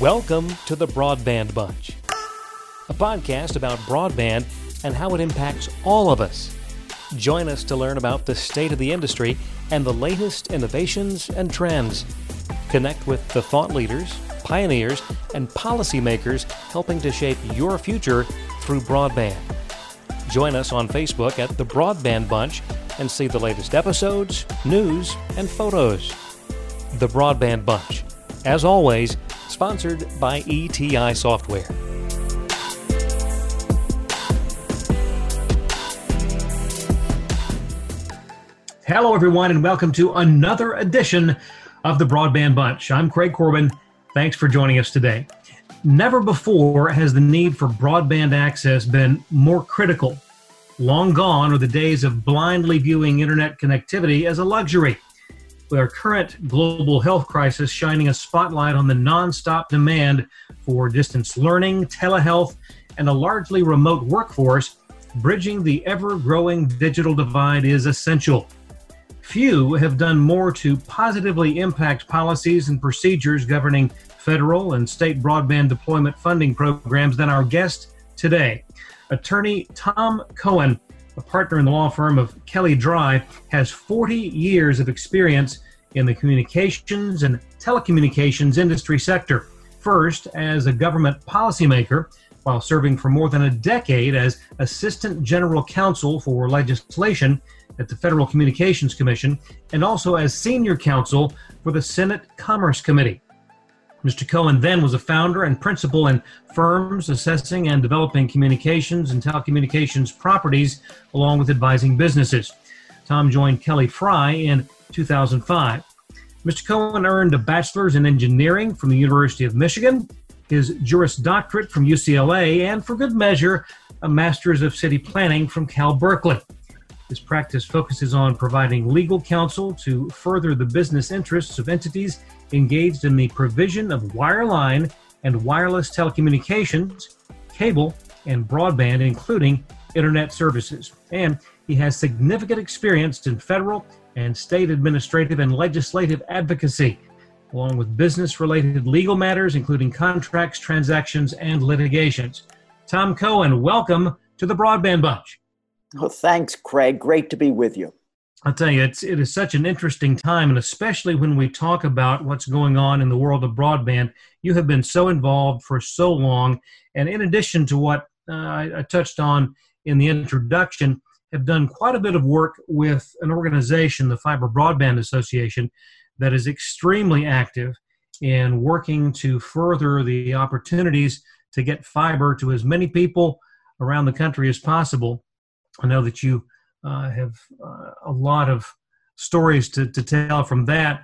Welcome to the Broadband Bunch, a podcast about broadband and how it impacts all of us. Join us to learn about the state of the industry and the latest innovations and trends. Connect with the thought leaders, pioneers, and policymakers helping to shape your future through broadband. Join us on Facebook at The Broadband Bunch and see the latest episodes, news, and photos. The Broadband Bunch, as always, sponsored by ETI Software. Hello, everyone, and welcome to another edition of the Broadband Bunch. I'm Craig Corbin. Thanks for joining us today. Never before has the need for broadband access been more critical. Long gone are the days of blindly viewing internet connectivity as a luxury with our current global health crisis shining a spotlight on the nonstop demand for distance learning, telehealth, and a largely remote workforce, bridging the ever growing digital divide is essential. Few have done more to positively impact policies and procedures governing federal and state broadband deployment funding programs than our guest today. Attorney Tom Cohen a partner in the law firm of Kelley Drye, has 40 years of experience in the communications and telecommunications industry sector. First, as a government policymaker, while serving for more than a decade as Assistant General Counsel for Legislation at the Federal Communications Commission, and also as Senior Counsel for the Senate Commerce Committee. Mr. Cohen then was a founder and principal in firms assessing and developing communications and telecommunications properties, along with advising businesses. Tom joined Kelley Drye in 2005. Mr. Cohen earned a bachelor's in engineering from the University of Michigan, his Juris Doctorate from UCLA, and for good measure, a master's of city planning from Cal Berkeley. His practice focuses on providing legal counsel to further the business interests of entities engaged in the provision of wireline and wireless telecommunications, cable, and broadband, including internet services. And he has significant experience in federal and state administrative and legislative advocacy, along with business related legal matters, including contracts, transactions, and litigations. Tom Cohen, welcome to the Broadband Bunch. Oh, thanks, Craig. Great to be with you. I'll tell you, it's it is such an interesting time, and especially when we talk about what's going on in the world of broadband. You have been so involved for so long, and in addition to what uh, I, I touched on in the introduction, have done quite a bit of work with an organization, the Fiber Broadband Association, that is extremely active in working to further the opportunities to get fiber to as many people around the country as possible. I know that you uh, have uh, a lot of stories to, to tell from that.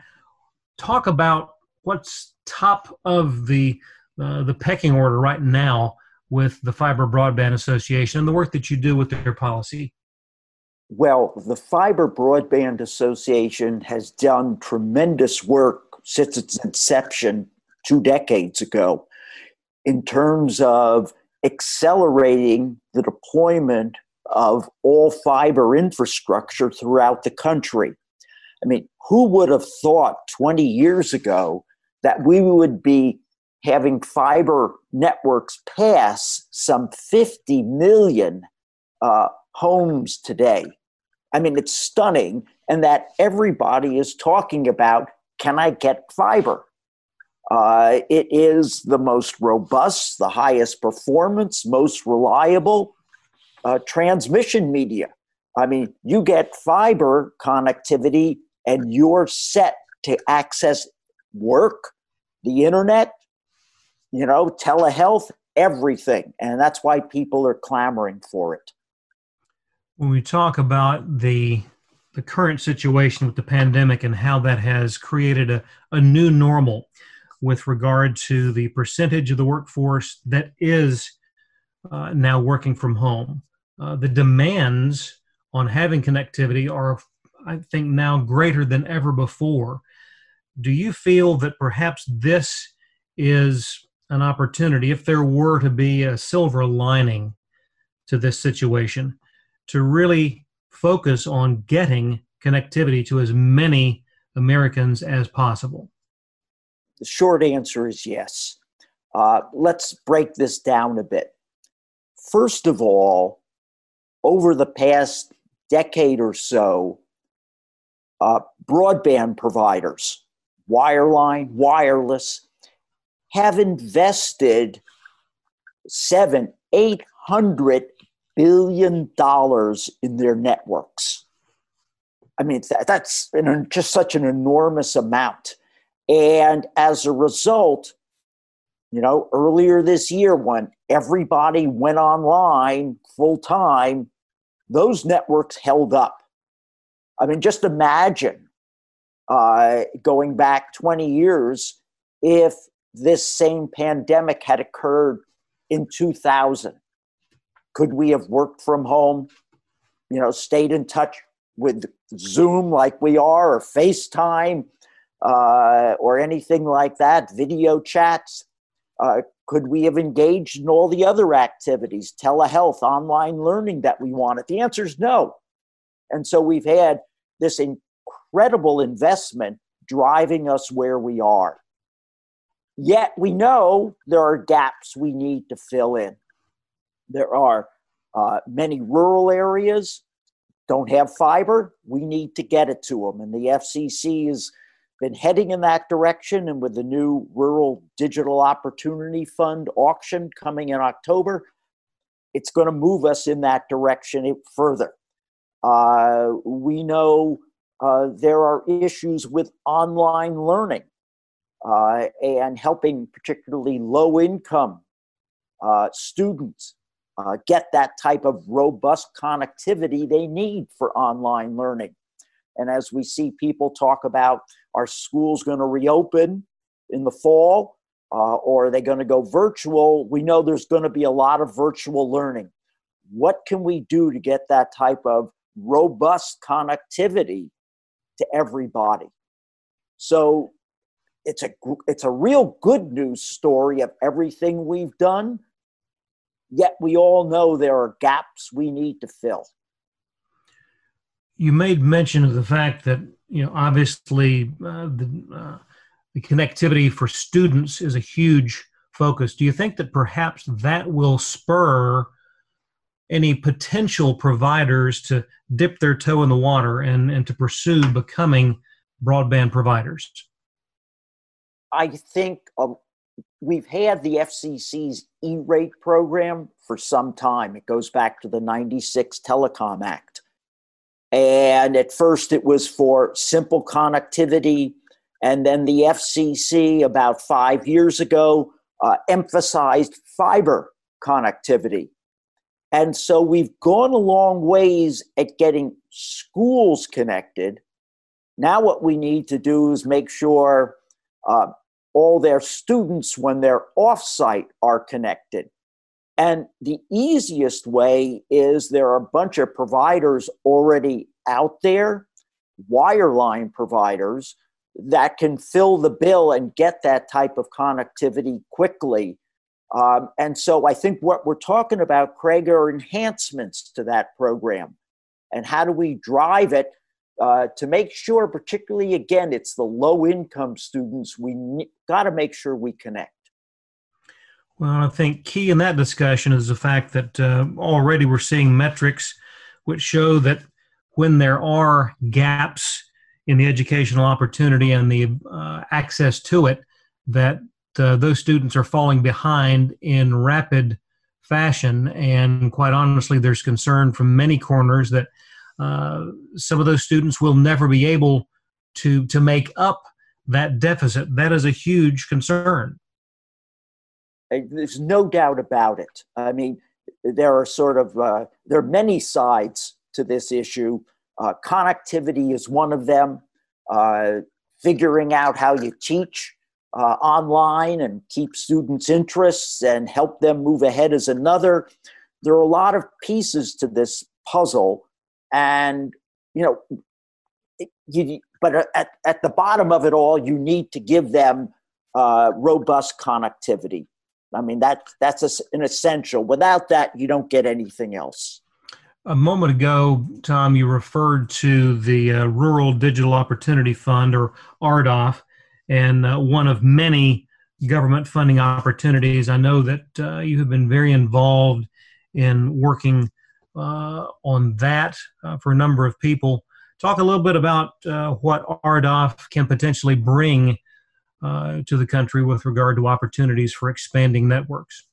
Talk about what's top of the uh, the pecking order right now with the Fiber Broadband Association and the work that you do with their policy. Well, the Fiber Broadband Association has done tremendous work since its inception two decades ago in terms of accelerating the deployment of all fiber infrastructure throughout the country. I mean, who would have thought 20 years ago that we would be having fiber networks pass some 50 million uh, homes today? I mean, it's stunning, and that everybody is talking about can I get fiber? Uh, it is the most robust, the highest performance, most reliable, uh, transmission media. I mean, you get fiber connectivity and you're set to access work, the internet, you know, telehealth, everything. And that's why people are clamoring for it. When we talk about the the current situation with the pandemic and how that has created a, a new normal with regard to the percentage of the workforce that is uh, now working from home uh, the demands on having connectivity are, I think, now greater than ever before. Do you feel that perhaps this is an opportunity, if there were to be a silver lining to this situation, to really focus on getting connectivity to as many Americans as possible? The short answer is yes. Uh, let's break this down a bit. First of all, over the past decade or so, uh, broadband providers, wireline, wireless, have invested seven, eight hundred billion dollars in their networks. I mean, that, that's an, just such an enormous amount. And as a result, you know, earlier this year when everybody went online full time, those networks held up. I mean, just imagine uh, going back 20 years if this same pandemic had occurred in 2000. Could we have worked from home, you know, stayed in touch with Zoom like we are, or FaceTime, uh, or anything like that, video chats? Uh, could we have engaged in all the other activities, telehealth, online learning that we wanted? The answer is no. And so we've had this incredible investment driving us where we are. Yet we know there are gaps we need to fill in. There are uh, many rural areas don't have fiber. We need to get it to them. And the FCC has been heading in that direction. And with the new Rural Digital Opportunity Fund auction coming in October, it's going to move us in that direction further. Uh, we know uh, there are issues with online learning uh, and helping particularly low income uh, students uh, get that type of robust connectivity they need for online learning. And as we see people talk about are schools going to reopen in the fall uh, or are they going to go virtual, we know there's going to be a lot of virtual learning. What can we do to get that type of robust connectivity to everybody? So it's a it's a real good news story of everything we've done yet we all know there are gaps we need to fill you made mention of the fact that you know obviously uh, the, uh, the connectivity for students is a huge focus do you think that perhaps that will spur any potential providers to dip their toe in the water and, and to pursue becoming broadband providers I think um, we've had the FCC's E rate program for some time. It goes back to the 96 Telecom Act. And at first it was for simple connectivity. And then the FCC, about five years ago, uh, emphasized fiber connectivity. And so we've gone a long ways at getting schools connected. Now, what we need to do is make sure uh, all their students when they're offsite are connected. And the easiest way is there are a bunch of providers already out there, wireline providers, that can fill the bill and get that type of connectivity quickly. Um, and so I think what we're talking about, Craig, are enhancements to that program. And how do we drive it uh, to make sure, particularly again, it's the low income students, we got to make sure we connect. Well, I think key in that discussion is the fact that uh, already we're seeing metrics which show that when there are gaps in the educational opportunity and the uh, access to it, that uh, those students are falling behind in rapid fashion. And quite honestly, there's concern from many corners that uh, some of those students will never be able to to make up that deficit. That is a huge concern. There's no doubt about it. I mean, there are sort of uh, there are many sides to this issue. Uh, connectivity is one of them. Uh, figuring out how you teach uh, online and keep students' interests and help them move ahead is another. There are a lot of pieces to this puzzle and you know you, but at, at the bottom of it all you need to give them uh, robust connectivity i mean that that's a, an essential without that you don't get anything else a moment ago tom you referred to the uh, rural digital opportunity fund or rdof and uh, one of many government funding opportunities. I know that uh, you have been very involved in working uh, on that uh, for a number of people. Talk a little bit about uh, what RDOF can potentially bring uh, to the country with regard to opportunities for expanding networks.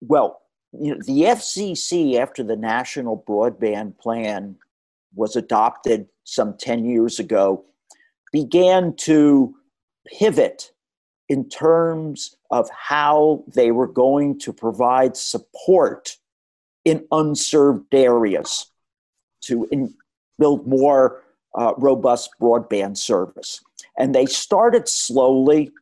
Well, you know, the FCC, after the National Broadband Plan was adopted some 10 years ago, began to pivot in terms of how they were going to provide support in unserved areas to in, build more uh, robust broadband service. And they started slowly.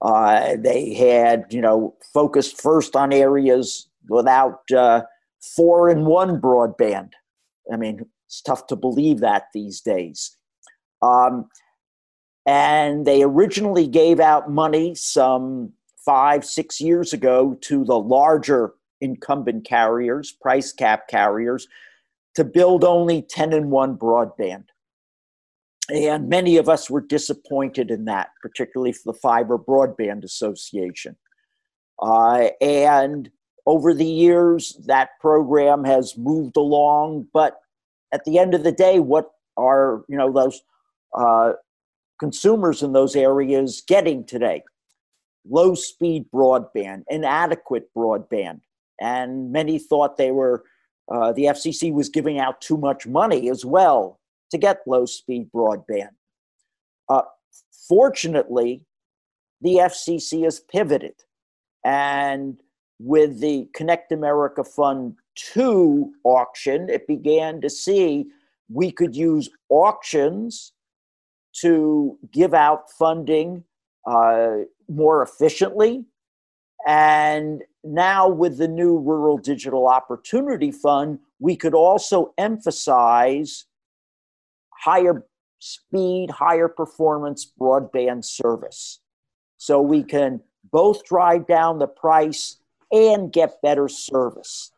Uh, they had, you know, focused first on areas without uh, four in one broadband. I mean, it's tough to believe that these days. Um, and they originally gave out money some five, six years ago to the larger incumbent carriers, price cap carriers, to build only 10 in 1 broadband. And many of us were disappointed in that, particularly for the Fiber Broadband Association. Uh, and over the years, that program has moved along, but at the end of the day, what are you know those uh, consumers in those areas getting today? Low speed broadband, inadequate broadband, and many thought they were uh, the FCC was giving out too much money as well to get low speed broadband. Uh, fortunately, the FCC has pivoted, and with the Connect America Fund 2 auction, it began to see we could use auctions to give out funding uh, more efficiently. And now, with the new Rural Digital Opportunity Fund, we could also emphasize higher speed, higher performance broadband service. So we can both drive down the price and get better service.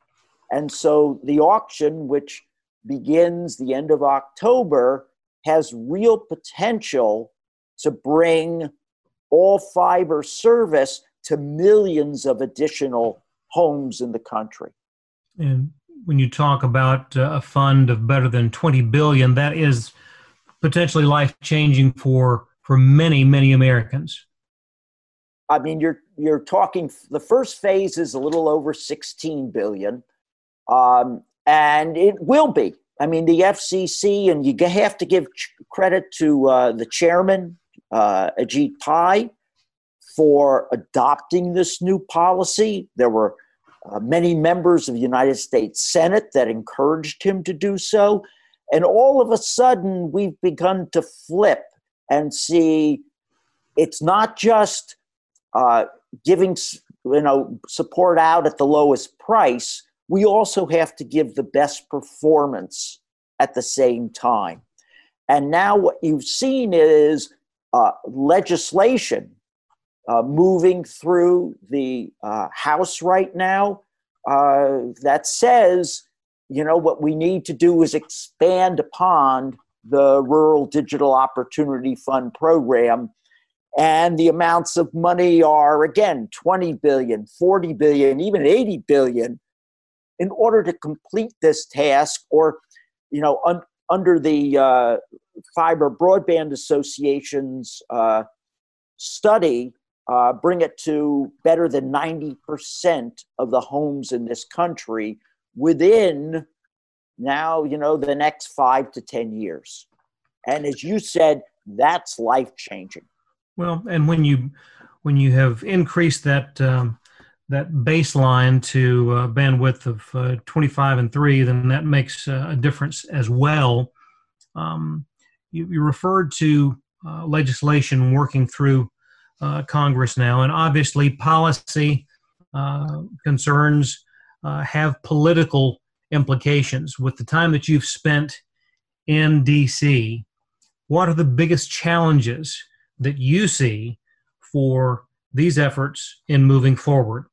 And so the auction, which begins the end of October, has real potential to bring all fiber service to millions of additional homes in the country. And when you talk about uh, a fund of better than 20 billion, that is potentially life changing for for many many Americans. I mean, you're you're talking. The first phase is a little over 16 billion, um, and it will be. I mean, the FCC, and you have to give credit to uh, the chairman, uh, Ajit Pai, for adopting this new policy. There were uh, many members of the United States Senate that encouraged him to do so. And all of a sudden, we've begun to flip and see it's not just uh, giving you know support out at the lowest price, we also have to give the best performance at the same time. And now what you've seen is uh, legislation uh, moving through the uh, House right now uh, that says, you know, what we need to do is expand upon the Rural Digital Opportunity Fund program. And the amounts of money are again 20 billion 40 billion even 80 billion in order to complete this task or you know un- under the uh, fiber broadband association's uh, study uh, bring it to better than 90% of the homes in this country within now you know the next five to ten years and as you said that's life changing well, and when you when you have increased that um, that baseline to a bandwidth of uh, 25 and 3, then that makes uh, a difference as well. Um, you, you, referred to uh, legislation working through uh, Congress now, and obviously policy uh, concerns uh, have political implications. With the time that you've spent in D.C., what are the biggest challenges that you see for these efforts in moving forward?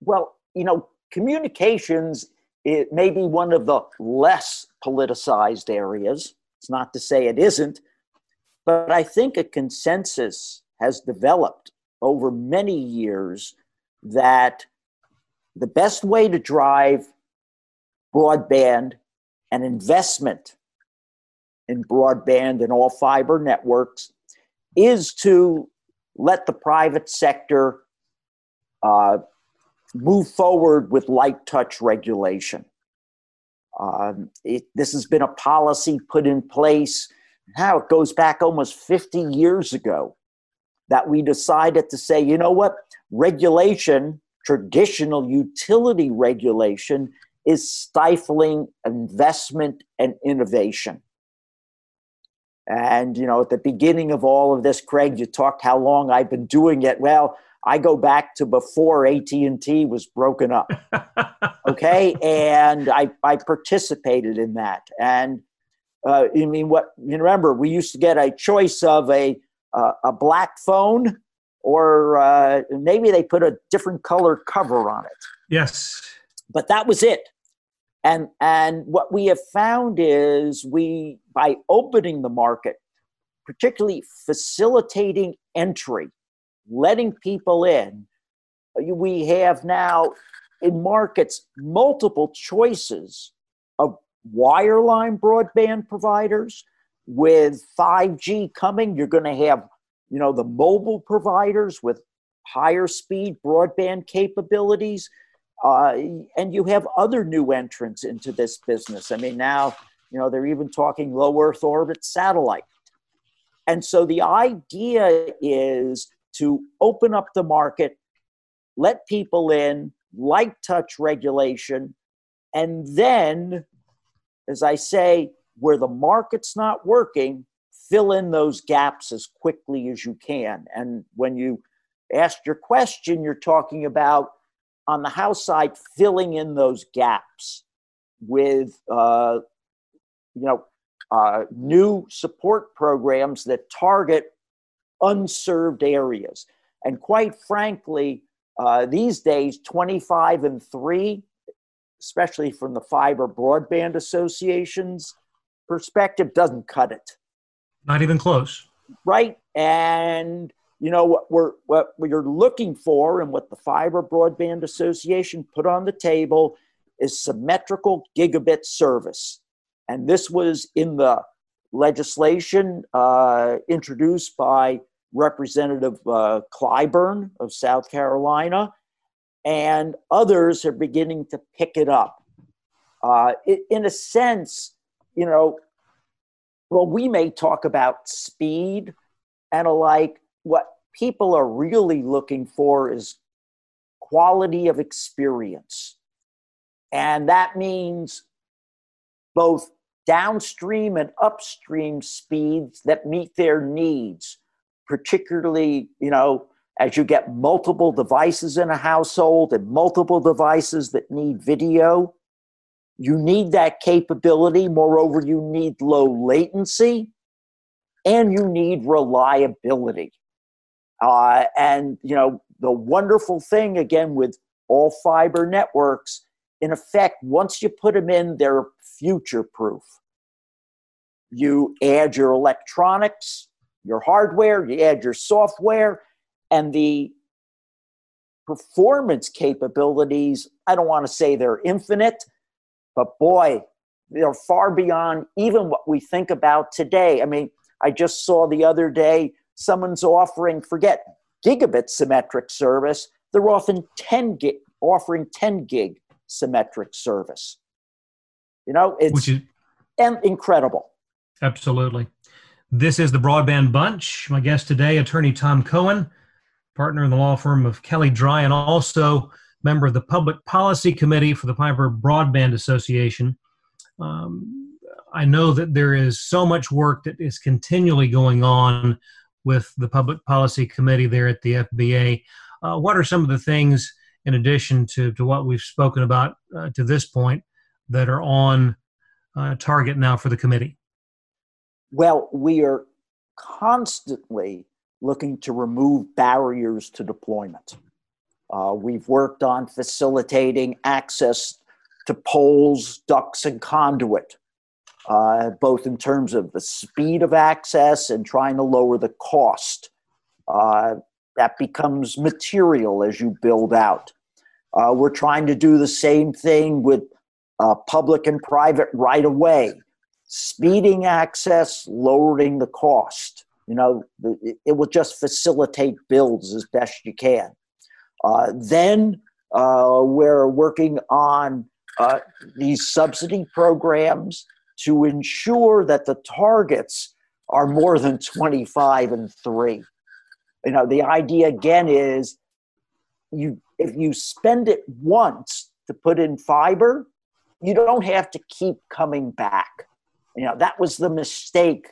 Well, you know, communications it may be one of the less politicized areas. It's not to say it isn't, but I think a consensus has developed over many years that the best way to drive broadband and investment in broadband and all fiber networks is to let the private sector uh, move forward with light touch regulation. Um, it, this has been a policy put in place. Now it goes back almost 50 years ago that we decided to say, you know what, regulation, traditional utility regulation, is stifling investment and innovation. And you know, at the beginning of all of this, Craig, you talked how long I've been doing it. Well, I go back to before AT and T was broken up. okay, and I I participated in that. And uh, I mean, what you remember? We used to get a choice of a uh, a black phone, or uh, maybe they put a different color cover on it. Yes, but that was it. And and what we have found is we by opening the market, particularly facilitating entry, letting people in, we have now in markets multiple choices wireline broadband providers with 5G coming, you're going to have, you know, the mobile providers with higher speed broadband capabilities. Uh, and you have other new entrants into this business. I mean, now, you know, they're even talking low Earth orbit satellite. And so the idea is to open up the market, let people in, light touch regulation, and then, as I say, where the market's not working, fill in those gaps as quickly as you can. And when you asked your question, you're talking about on the house side filling in those gaps with uh, you know uh, new support programs that target unserved areas. And quite frankly, uh, these days, 25 and 3, especially from the fiber broadband associations, perspective doesn't cut it. Not even close. Right. And you know what we're what we're looking for and what the Fiber Broadband Association put on the table is symmetrical gigabit service. And this was in the legislation uh, introduced by Representative uh, Clyburn of South Carolina, and others are beginning to pick it up. Uh, in a sense, you know, well, we may talk about speed and alike. What people are really looking for is quality of experience. And that means both downstream and upstream speeds that meet their needs, particularly, you know, as you get multiple devices in a household and multiple devices that need video you need that capability. Moreover, you need low latency and you need reliability. Uh, and, you know, the wonderful thing again with all fiber networks, in effect, once you put them in, they're future proof. You add your electronics, your hardware, you add your software, and the performance capabilities, I don't want to say they're infinite, but boy, they're far beyond even what we think about today. I mean, I just saw the other day someone's offering, forget gigabit symmetric service, they're often 10 gig, offering 10 gig symmetric service. You know, it's Which is, incredible. Absolutely. This is the Broadband Bunch. My guest today, attorney Tom Cohen, partner in the law firm of Kelley Drye, and also member of the Public Policy Committee for the Fiber Broadband Association. Um, I know that there is so much work that is continually going on with the Public Policy Committee there at the FBA. Uh, what are some of the things, in addition to, to what we've spoken about uh, to this point, that are on uh, target now for the committee? Well, we are constantly looking to remove barriers to deployment. Uh, we've worked on facilitating access to poles, ducts, and conduit, uh, both in terms of the speed of access and trying to lower the cost. Uh, that becomes material as you build out. Uh, we're trying to do the same thing with uh, public and private right away, speeding access, lowering the cost. You know, it will just facilitate builds as best you can. Uh, then uh, we're working on uh, these subsidy programs to ensure that the targets are more than 25 and 3 you know the idea again is you if you spend it once to put in fiber you don't have to keep coming back you know that was the mistake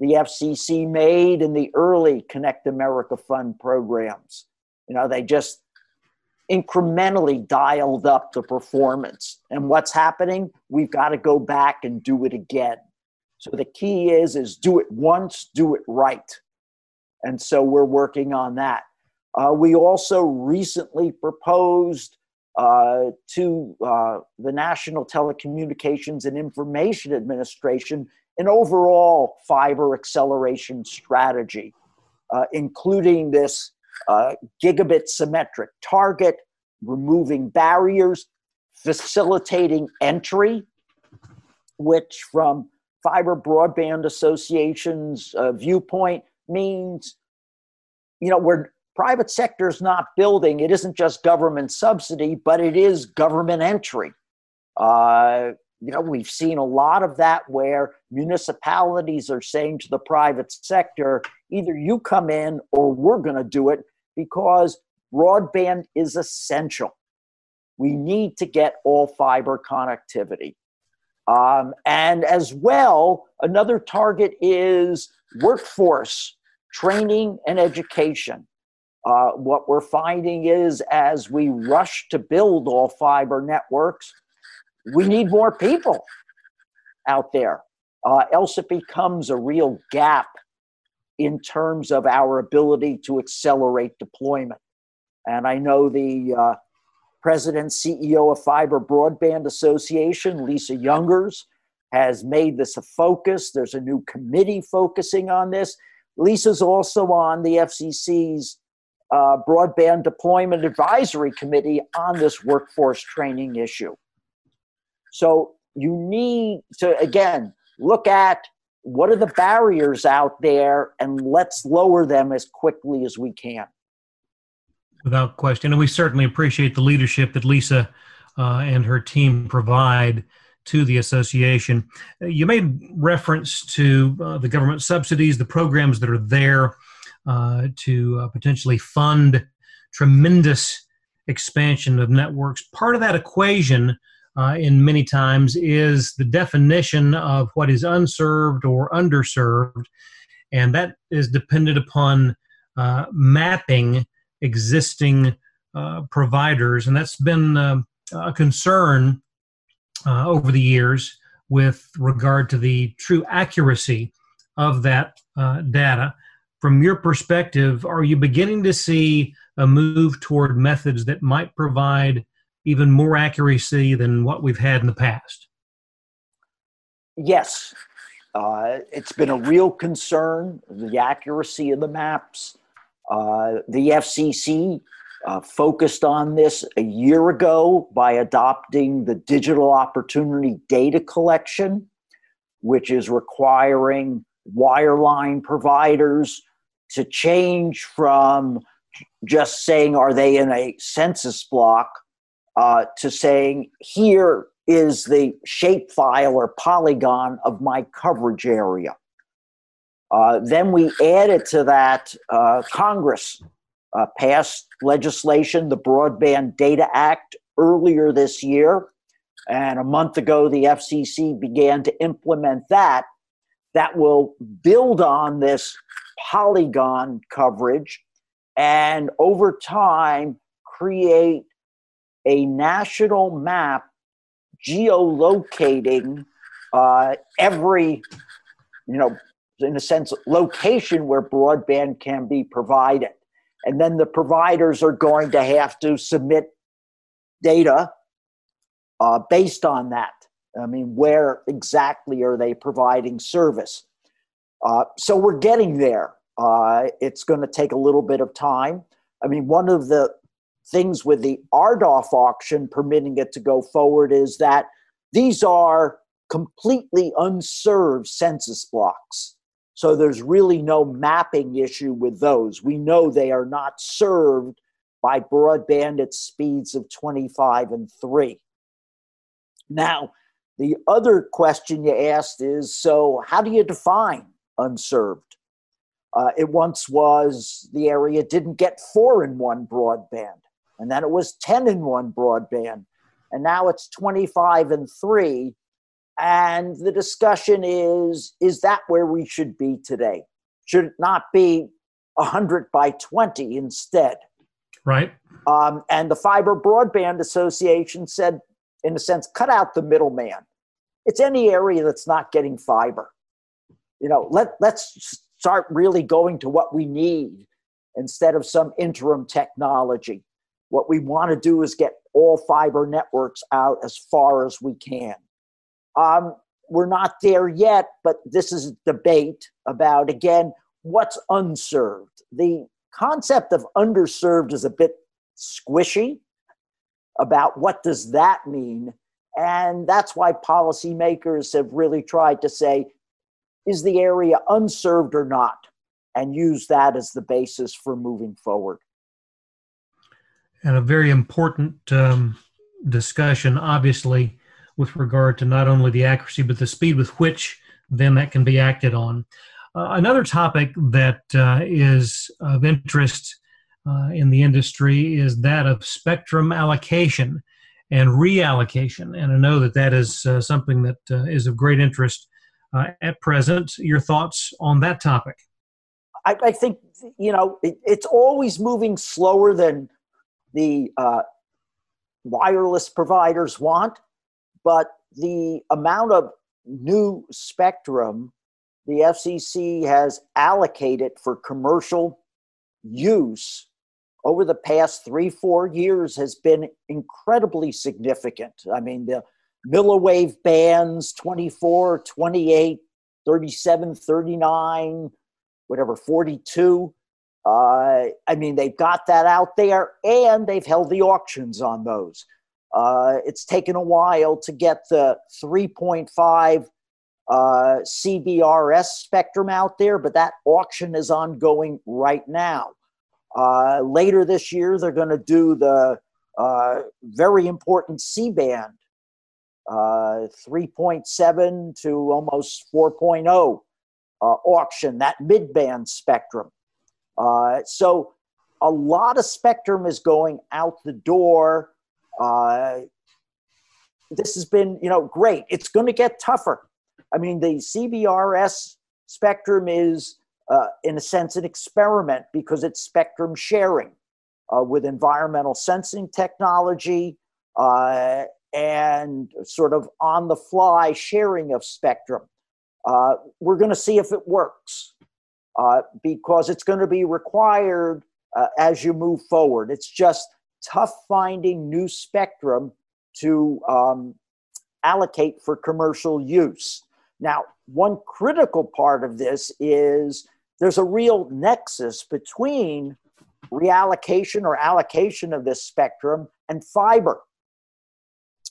the fcc made in the early connect america fund programs. You know they just incrementally dialed up the performance. And what's happening? We've got to go back and do it again. So the key is is do it once do it right. And so we're working on that. Uh, we also recently proposed uh, to uh, the National Telecommunications and Information Administration an overall fiber acceleration strategy, uh, including this uh, gigabit symmetric target, removing barriers, facilitating entry, which from Fiber Broadband Association's uh, viewpoint means, you know, where private sector is not building, it isn't just government subsidy, but it is government entry. You know, we've seen a lot of that where municipalities are saying to the private sector, either you come in or we're going to do it because broadband is essential. We need to get all fiber connectivity. Um, and as well, another target is workforce training and education. Uh, what we're finding is as we rush to build all fiber networks, we need more people out there. Uh, else it becomes a real gap in terms of our ability to accelerate deployment. And I know the uh, president, CEO of Fiber Broadband Association, Lisa Youngers, has made this a focus. There's a new committee focusing on this. Lisa's also on the FCC's uh, Broadband Deployment Advisory Committee on this workforce training issue. So you need to, again, look at what are the barriers out there and let's lower them as quickly as we can. Without question. And we certainly appreciate the leadership that Lisa uh, and her team provide to the association. You made reference to uh, the government subsidies, the programs that are there uh, to uh, potentially fund tremendous expansion of networks. Part of that equation, uh, in many times, is the definition of what is unserved or underserved, and that is dependent upon uh, mapping existing uh, providers, and that's been a concern uh, over the years with regard to the true accuracy of that uh, data. From your perspective, are you beginning to see a move toward methods that might provide even more accuracy than what we've had in the past? Yes. Uh, it's been a real concern, the accuracy of the maps. Uh, the FCC uh, focused on this a year ago by adopting the Digital Opportunity Data Collection, which is requiring wireline providers to change from just saying, are they in a census block, uh, to saying, here is the shapefile or polygon of my coverage area. Uh, then we added to that uh, Congress uh, passed legislation, the Broadband Data Act, earlier this year. And a month ago, the FCC began to implement that. That will build on this polygon coverage and over time create a national map geolocating uh, every, you know, in a sense, location where broadband can be provided and then the providers are going to have to submit data uh, based on that. I mean, where exactly are they providing service? Uh, so we're getting there. Uh, it's going to take a little bit of time. I mean, one of the things with the RDOF auction permitting it to go forward is that these are completely unserved census blocks. So there's really no mapping issue with those. We know they are not served by broadband at speeds of 25 and 3. Now, the other question you asked is so, how do you define unserved? Uh, it once was the area didn't get four in one broadband, and then it was 10 in one broadband, and now it's 25 and three. And the discussion is is that where we should be today? Should it not be 100 by 20 instead? Right. Um, and the Fiber Broadband Association said, in a sense, cut out the middleman. It's any area that's not getting fiber. You know, let, let's start really going to what we need instead of some interim technology. What we want to do is get all fiber networks out as far as we can. Um, we're not there yet, but this is a debate about, again, what's unserved. The concept of underserved is a bit squishy about what does that mean and that's why policymakers have really tried to say is the area unserved or not and use that as the basis for moving forward and a very important um, discussion obviously with regard to not only the accuracy but the speed with which then that can be acted on uh, another topic that uh, is of interest uh, in the industry is that of spectrum allocation and reallocation. And I know that that is uh, something that uh, is of great interest uh, at present. Your thoughts on that topic? I, I think, you know, it, it's always moving slower than the uh, wireless providers want, but the amount of new spectrum the FCC has allocated for commercial use over the past three, four years has been incredibly significant. I mean, the milliwave bands 24, 28, 37, 39, whatever, 42. Uh, I mean, they've got that out there and they've held the auctions on those. Uh, it's taken a while to get the 3.5 uh, CBRS spectrum out there, but that auction is ongoing right now. Uh, later this year, they're going to do the uh, very important C band, uh, 3.7 to almost 4.0 uh, auction, that mid band spectrum. Uh, so a lot of spectrum is going out the door. Uh, this has been, you know, great. It's going to get tougher. I mean, the CBRS spectrum is uh, in a sense, an experiment because it's spectrum sharing uh, with environmental sensing technology uh, and sort of on the fly sharing of spectrum. We're going to see if it works uh, because it's going to be required uh, as you move forward. It's just tough finding new spectrum to um, allocate for commercial use. Now, one critical part of this is there's a real nexus between reallocation or allocation of this spectrum and fiber.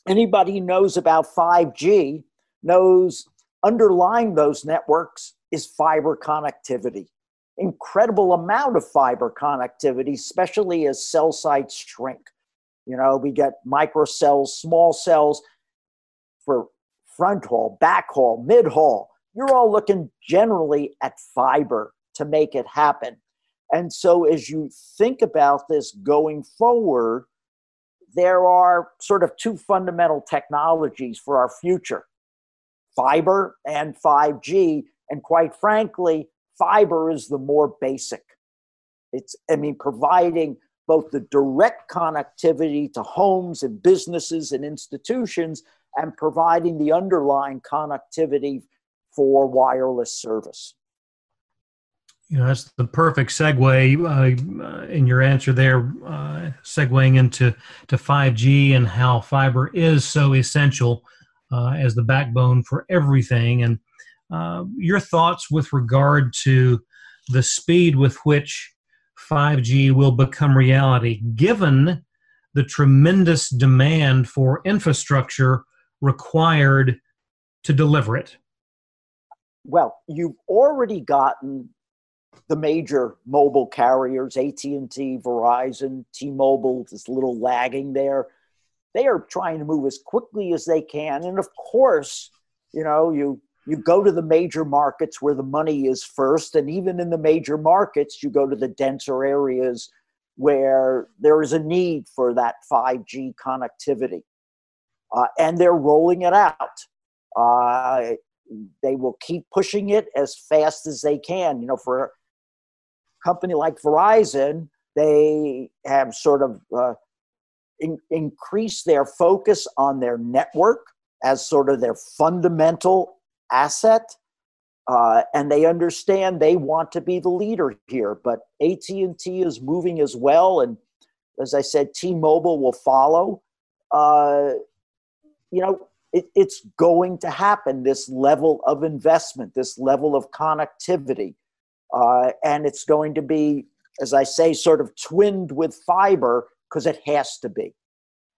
Anybody who knows about 5G knows underlying those networks is fiber connectivity. Incredible amount of fiber connectivity, especially as cell sites shrink. You know, we get microcells, small cells for front haul, back haul, mid haul. You're all looking generally at fiber to make it happen. And so, as you think about this going forward, there are sort of two fundamental technologies for our future fiber and 5G. And quite frankly, fiber is the more basic. It's, I mean, providing both the direct connectivity to homes and businesses and institutions and providing the underlying connectivity for wireless service. You know, that's the perfect segue uh, in your answer there, uh, segueing into to 5G and how fiber is so essential uh, as the backbone for everything. And uh, your thoughts with regard to the speed with which 5G will become reality, given the tremendous demand for infrastructure required to deliver it? Well, you've already gotten the major mobile carriers, AT&T, Verizon, T-Mobile is a little lagging there. They are trying to move as quickly as they can. And of course, you know, you you go to the major markets where the money is first and even in the major markets you go to the denser areas where there is a need for that 5G connectivity. Uh, and they're rolling it out. Uh, they will keep pushing it as fast as they can. You know, for a company like Verizon, they have sort of uh, in, increased their focus on their network as sort of their fundamental asset. Uh, and they understand they want to be the leader here. But AT&T is moving as well, and as I said, T-Mobile will follow. Uh, you know, it, it's going to happen. This level of investment, this level of connectivity, uh, and it's going to be, as I say, sort of twinned with fiber because it has to be.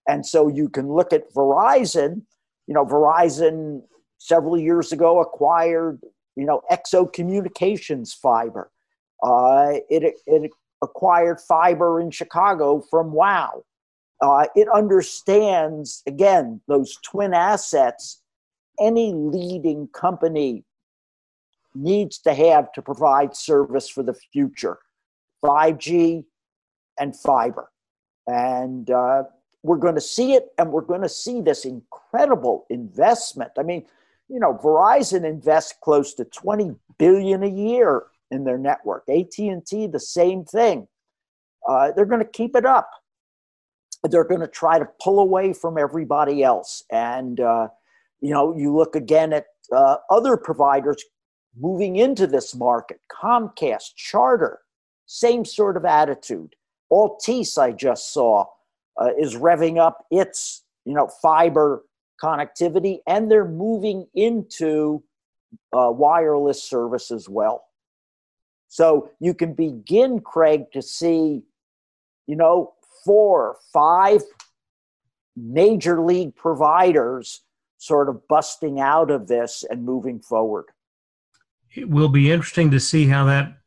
And so you can look at Verizon. You know, Verizon several years ago acquired, you know, XO Communications fiber. Uh, it, it acquired fiber in Chicago from WOW. Uh, it understands, again, those twin assets any leading company needs to have to provide service for the future 5G and fiber. And uh, we're going to see it, and we're going to see this incredible investment. I mean, you know, Verizon invests close to 20 billion a year in their network. AT&T, the same thing. Uh, they're going to keep it up. They're going to try to pull away from everybody else. And, uh, you know, you look again at uh, other providers moving into this market Comcast, Charter, same sort of attitude. Altice, I just saw, uh, is revving up its, you know, fiber connectivity, and they're moving into uh, wireless service as well. So you can begin, Craig, to see, you know, four, five major league providers sort of busting out of this and moving forward. It will be interesting to see how that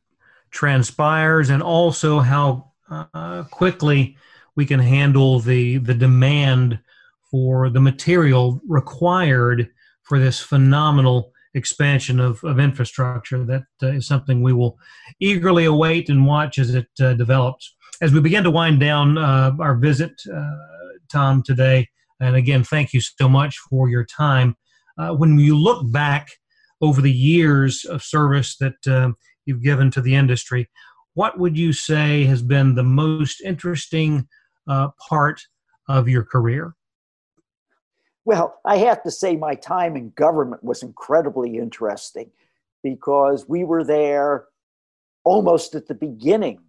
transpires and also how uh, quickly we can handle the, the demand for the material required for this phenomenal expansion of, of infrastructure. That uh, is something we will eagerly await and watch as it uh, develops. As we begin to wind down uh, our visit, uh, Tom, today, and again, thank you so much for your time. Uh, when you look back over the years of service that uh, you've given to the industry, what would you say has been the most interesting part of your career? Well, I have to say, my time in government was incredibly interesting because we were there almost at the beginning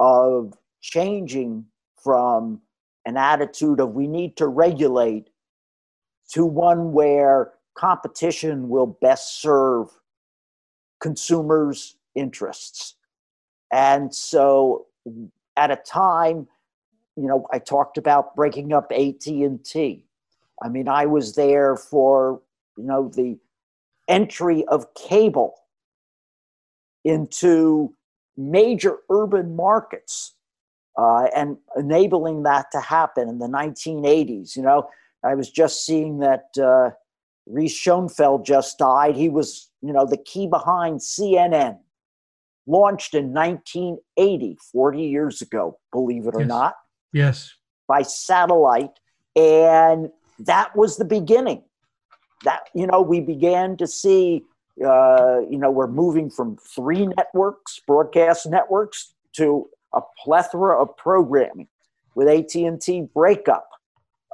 of changing from an attitude of we need to regulate to one where competition will best serve consumers' interests. And so at a time, you know, I talked about breaking up AT&T I mean, I was there for, you know, the entry of cable into major urban markets uh, and enabling that to happen in the 1980s. You know, I was just seeing that uh, Reese Schonfeld just died. He was, you know, the key behind CNN, launched in 1980, 40 years ago, believe it or yes. not. Yes. By satellite. And that was the beginning. That, you know, we began to see, uh, you know, we're moving from three networks, broadcast networks, to a plethora of programming with AT&T breakup.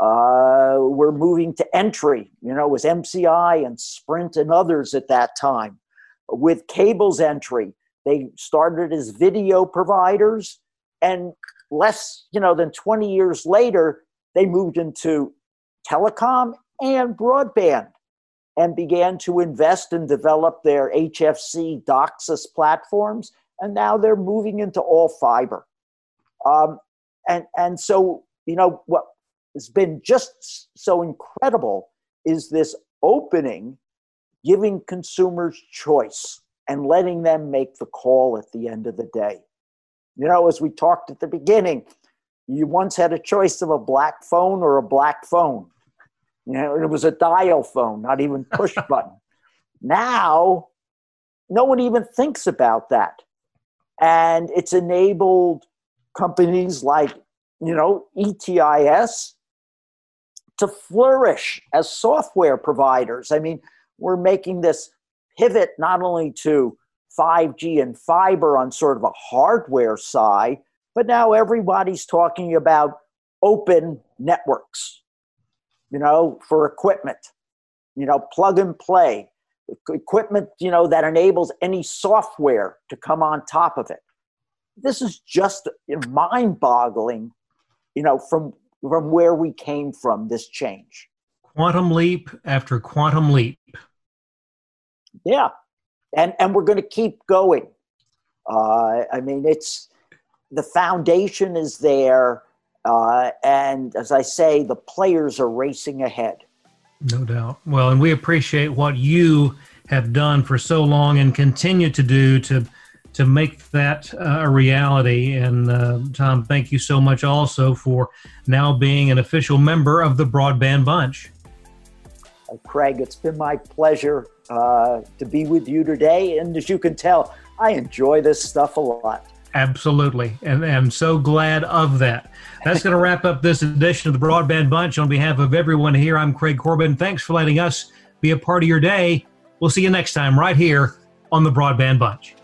Uh, we're moving to entry, you know, it was MCI and Sprint and others at that time. With cables entry, they started as video providers and less, you know, than 20 years later, they moved into telecom and broadband. and began to invest and develop their HFC DOCSIS platforms, and now they're moving into all fiber. Um, and and so you know what has been just so incredible is this opening, giving consumers choice and letting them make the call at the end of the day. You know, as we talked at the beginning, you once had a choice of a black phone or a black phone. You know, it was a dial phone, not even push button. Now, no one even thinks about that. And it's enabled companies like, you know, ETIS to flourish as software providers. I mean, we're making this pivot not only to 5G and fiber on sort of a hardware side, but now everybody's talking about open networks, you know, for equipment, you know, plug and play, equipment, you know, that enables any software to come on top of it. This is just mind boggling, you know, from, from where we came from, this change. Quantum leap after quantum leap. Yeah. And, and we're going to keep going. Uh, I mean, it's, the foundation is there, uh, and as I say, the players are racing ahead. No doubt. Well, and we appreciate what you have done for so long and continue to do to to make that uh, a reality. And uh, Tom, thank you so much also for now being an official member of the Broadband Bunch. Uh, Craig, it's been my pleasure uh, to be with you today. And as you can tell, I enjoy this stuff a lot. Absolutely. And I'm so glad of that. That's going to wrap up this edition of the Broadband Bunch. On behalf of everyone here, I'm Craig Corbin. Thanks for letting us be a part of your day. We'll see you next time right here on the Broadband Bunch.